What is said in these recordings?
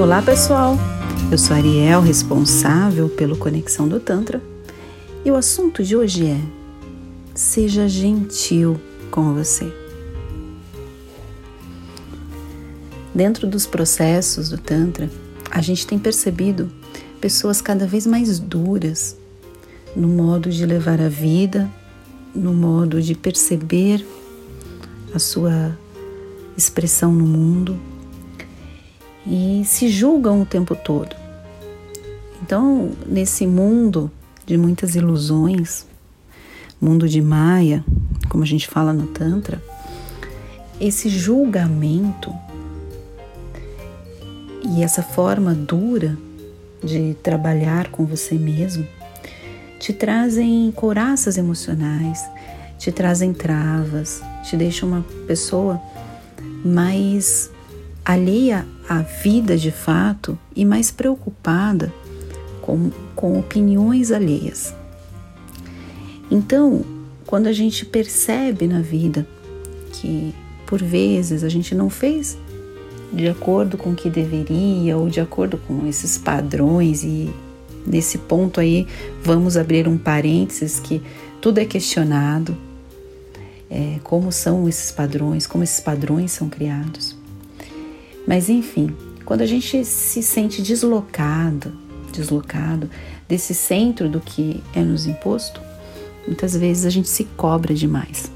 Olá pessoal, eu sou Ariel, responsável pelo Conexão do Tantra, e o assunto de hoje é: seja gentil com você. Dentro dos processos do Tantra, a gente tem percebido pessoas cada vez mais duras no modo de levar a vida, no modo de perceber a sua expressão no mundo e se julgam o tempo todo. Então, nesse mundo de muitas ilusões, mundo de Maia, como a gente fala no Tantra, esse julgamento e essa forma dura de trabalhar com você mesmo te trazem couraças emocionais, te trazem travas, te deixam uma pessoa mais alheia à vida de fato e mais preocupada com, com opiniões alheias. Então, quando a gente percebe na vida que por vezes a gente não fez de acordo com o que deveria ou de acordo com esses padrões e nesse ponto aí vamos abrir um parênteses que tudo é questionado é, como são esses padrões como esses padrões são criados mas enfim, quando a gente se sente deslocado, deslocado desse centro do que é nos imposto, muitas vezes a gente se cobra demais.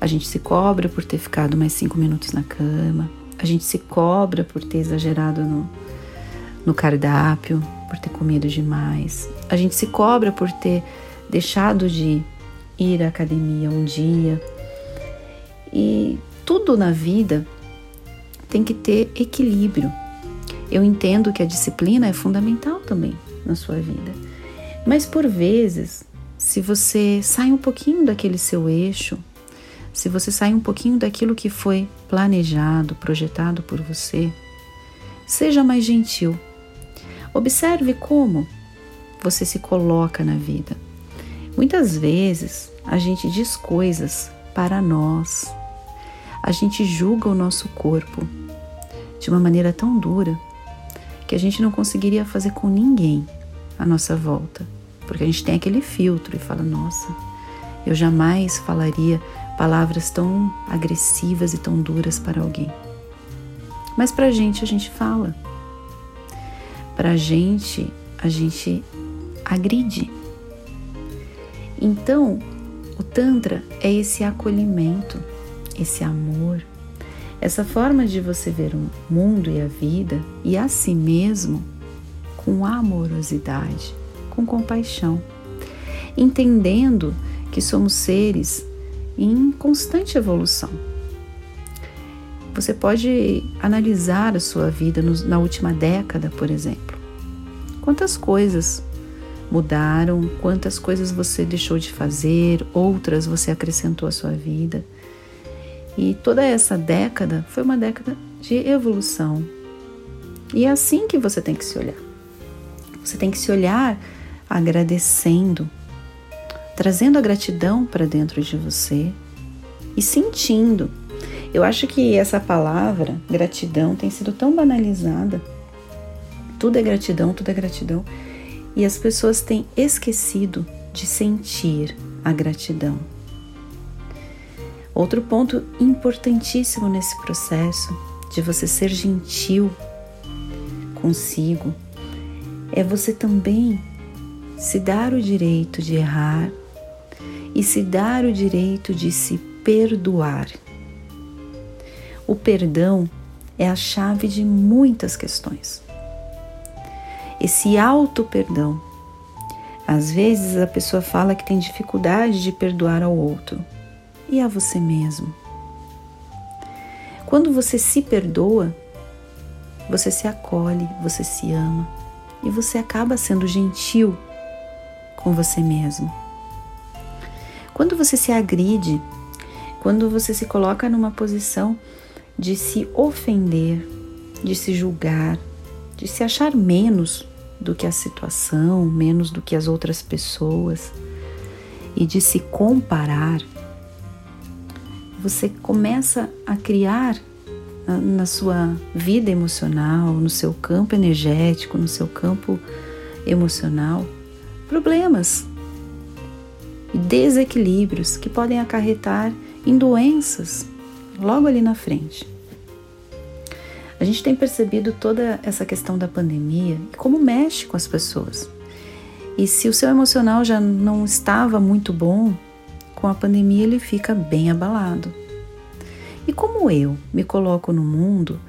A gente se cobra por ter ficado mais cinco minutos na cama, a gente se cobra por ter exagerado no, no cardápio, por ter comido demais, a gente se cobra por ter deixado de ir à academia um dia. E tudo na vida tem que ter equilíbrio. Eu entendo que a disciplina é fundamental também na sua vida. Mas por vezes, se você sai um pouquinho daquele seu eixo, se você sai um pouquinho daquilo que foi planejado, projetado por você, seja mais gentil. Observe como você se coloca na vida. Muitas vezes a gente diz coisas para nós, a gente julga o nosso corpo de uma maneira tão dura que a gente não conseguiria fazer com ninguém à nossa volta, porque a gente tem aquele filtro e fala: nossa, eu jamais falaria palavras tão agressivas e tão duras para alguém. Mas para a gente, a gente fala. Para a gente, a gente agride. Então, o Tantra é esse acolhimento, esse amor, essa forma de você ver o mundo e a vida e a si mesmo com amorosidade, com compaixão, entendendo que somos seres em constante evolução. Você pode analisar a sua vida na última década, por exemplo. Quantas coisas mudaram, quantas coisas você deixou de fazer, outras você acrescentou à sua vida. E toda essa década foi uma década de evolução. E é assim que você tem que se olhar. Você tem que se olhar agradecendo, trazendo a gratidão para dentro de você e sentindo. Eu acho que essa palavra, gratidão, tem sido tão banalizada. Tudo é gratidão, tudo é gratidão. E as pessoas têm esquecido de sentir a gratidão. Outro ponto importantíssimo nesse processo de você ser gentil consigo é você também se dar o direito de errar e se dar o direito de se perdoar. O perdão é a chave de muitas questões. Esse auto-perdão. Às vezes a pessoa fala que tem dificuldade de perdoar ao outro e a você mesmo. Quando você se perdoa, você se acolhe, você se ama e você acaba sendo gentil com você mesmo. Quando você se agride, quando você se coloca numa posição de se ofender, de se julgar, de se achar menos do que a situação, menos do que as outras pessoas e de se comparar, você começa a criar na sua vida emocional, no seu campo energético, no seu campo emocional, problemas e desequilíbrios que podem acarretar em doenças logo ali na frente. A gente tem percebido toda essa questão da pandemia e como mexe com as pessoas. E se o seu emocional já não estava muito bom, com a pandemia ele fica bem abalado. E como eu me coloco no mundo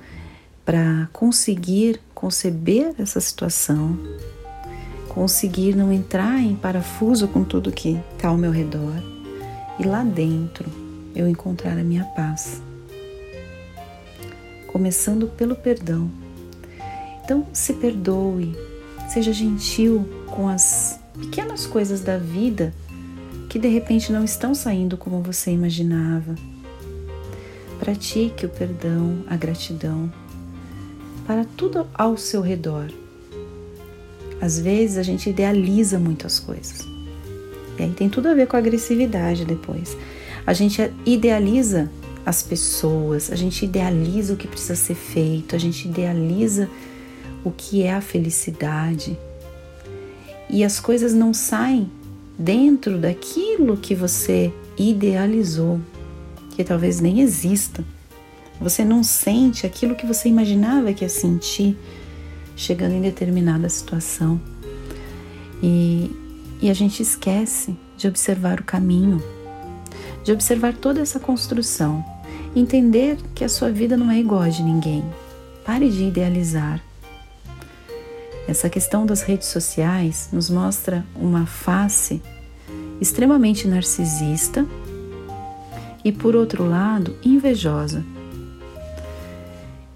para conseguir conceber essa situação, conseguir não entrar em parafuso com tudo que está ao meu redor e lá dentro eu encontrar a minha paz. Começando pelo perdão. Então, se perdoe, seja gentil com as pequenas coisas da vida que de repente não estão saindo como você imaginava. Pratique o perdão, a gratidão para tudo ao seu redor. Às vezes a gente idealiza muitas coisas. E aí tem tudo a ver com a agressividade depois. A gente idealiza as pessoas, a gente idealiza o que precisa ser feito, a gente idealiza o que é a felicidade. E as coisas não saem dentro daquilo que você idealizou, que talvez nem exista. Você não sente aquilo que você imaginava que ia sentir chegando em determinada situação. E, e a gente esquece de observar o caminho, de observar toda essa construção, entender que a sua vida não é igual a de ninguém. Pare de idealizar. Essa questão das redes sociais nos mostra uma face extremamente narcisista e, por outro lado, invejosa.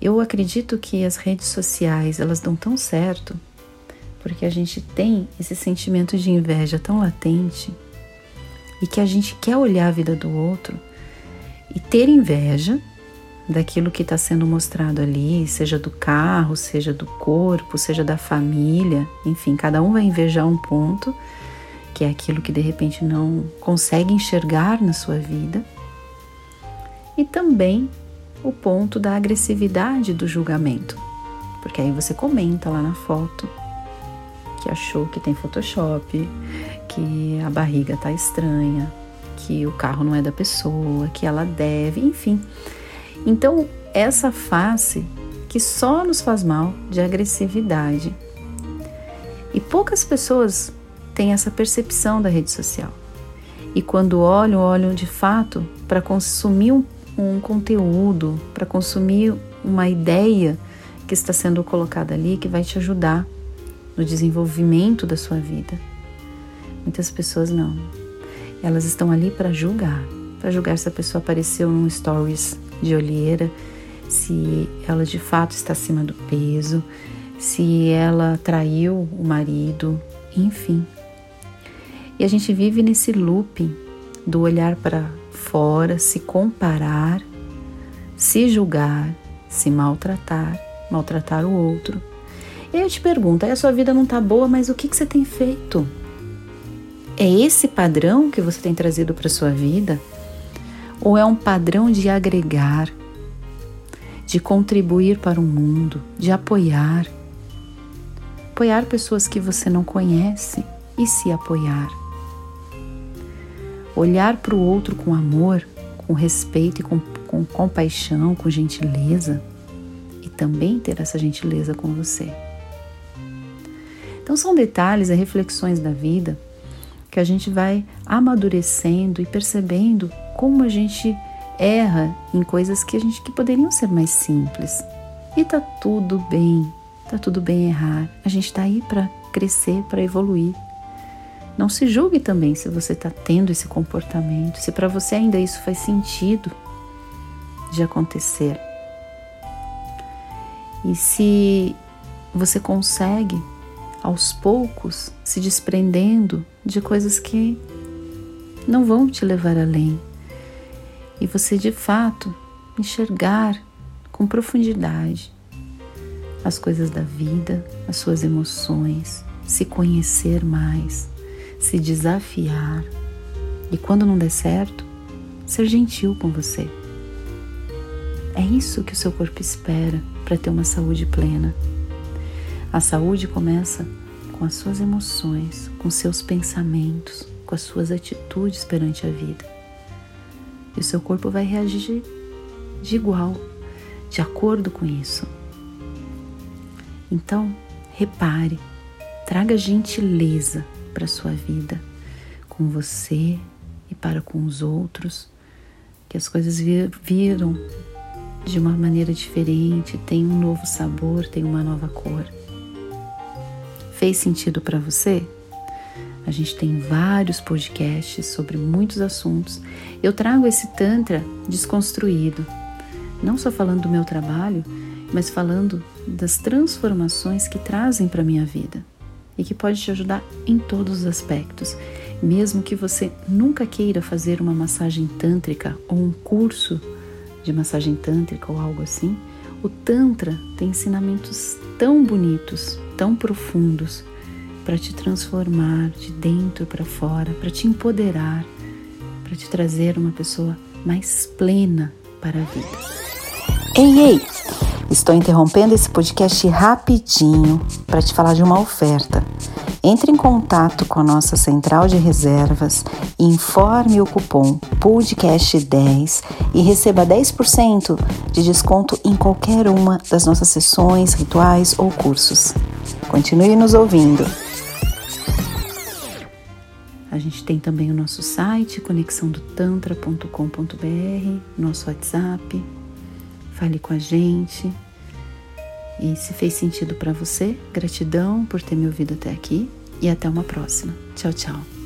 Eu acredito que as redes sociais elas dão tão certo porque a gente tem esse sentimento de inveja tão latente e que a gente quer olhar a vida do outro e ter inveja daquilo que está sendo mostrado ali, seja do carro, seja do corpo, seja da família, enfim, cada um vai invejar um ponto, que é aquilo que de repente não consegue enxergar na sua vida, e também o ponto da agressividade do julgamento, porque aí você comenta lá na foto que achou que tem Photoshop, que a barriga tá estranha, que o carro não é da pessoa, que ela deve, enfim. Então, essa face que só nos faz mal de agressividade. E poucas pessoas têm essa percepção da rede social. E quando olham, olham de fato para consumir um, um conteúdo, para consumir uma ideia que está sendo colocada ali que vai te ajudar no desenvolvimento da sua vida. Muitas pessoas não. Elas estão ali para julgar, para julgar se a pessoa apareceu num stories de olheira, se ela de fato está acima do peso, se ela traiu o marido, enfim. E a gente vive nesse looping do olhar para fora, se comparar, se julgar, se maltratar, maltratar o outro. E aí eu te pergunto, aí a sua vida não está boa, mas o que, que você tem feito? É esse padrão que você tem trazido para sua vida? Ou é um padrão de agregar, de contribuir para o mundo, de apoiar? Apoiar pessoas que você não conhece e se apoiar. Olhar para o outro com amor, com respeito e com, com compaixão, com gentileza e também ter essa gentileza com você. Então, são detalhes e reflexões da vida que a gente vai amadurecendo e percebendo como a gente erra em coisas que a gente que poderiam ser mais simples. E tá tudo bem, tá tudo bem errar. A gente tá aí para crescer, para evoluir. Não se julgue também se você está tendo esse comportamento, se para você ainda isso faz sentido de acontecer. E se você consegue, aos poucos, se desprendendo de coisas que não vão te levar além, e você de fato enxergar com profundidade as coisas da vida, as suas emoções, se conhecer mais, se desafiar e quando não der certo, ser gentil com você. É isso que o seu corpo espera para ter uma saúde plena. A saúde começa com as suas emoções, com seus pensamentos, com as suas atitudes perante a vida. E o seu corpo vai reagir de igual, de acordo com isso. Então, repare, traga gentileza para a sua vida, com você e para com os outros, que as coisas viram de uma maneira diferente, tem um novo sabor, tem uma nova cor. Fez sentido para você? A gente tem vários podcasts sobre muitos assuntos. Eu trago esse Tantra desconstruído, não só falando do meu trabalho, mas falando das transformações que trazem para minha vida e que pode te ajudar em todos os aspectos. Mesmo que você nunca queira fazer uma massagem tântrica ou um curso de massagem tântrica ou algo assim, o Tantra tem ensinamentos tão bonitos, tão profundos, para te transformar de dentro para fora, para te empoderar, para te trazer uma pessoa mais plena para a vida. Ei, ei! Estou interrompendo esse podcast rapidinho para te falar de uma oferta. Entre em contato com a nossa central de reservas, informe o cupom podcast10 e receba 10% de desconto em qualquer uma das nossas sessões, rituais ou cursos. Continue nos ouvindo. Gente tem também o nosso site conexãodotantra.com.br, nosso WhatsApp. Fale com a gente. E se fez sentido para você, gratidão por ter me ouvido até aqui e até uma próxima. Tchau, tchau.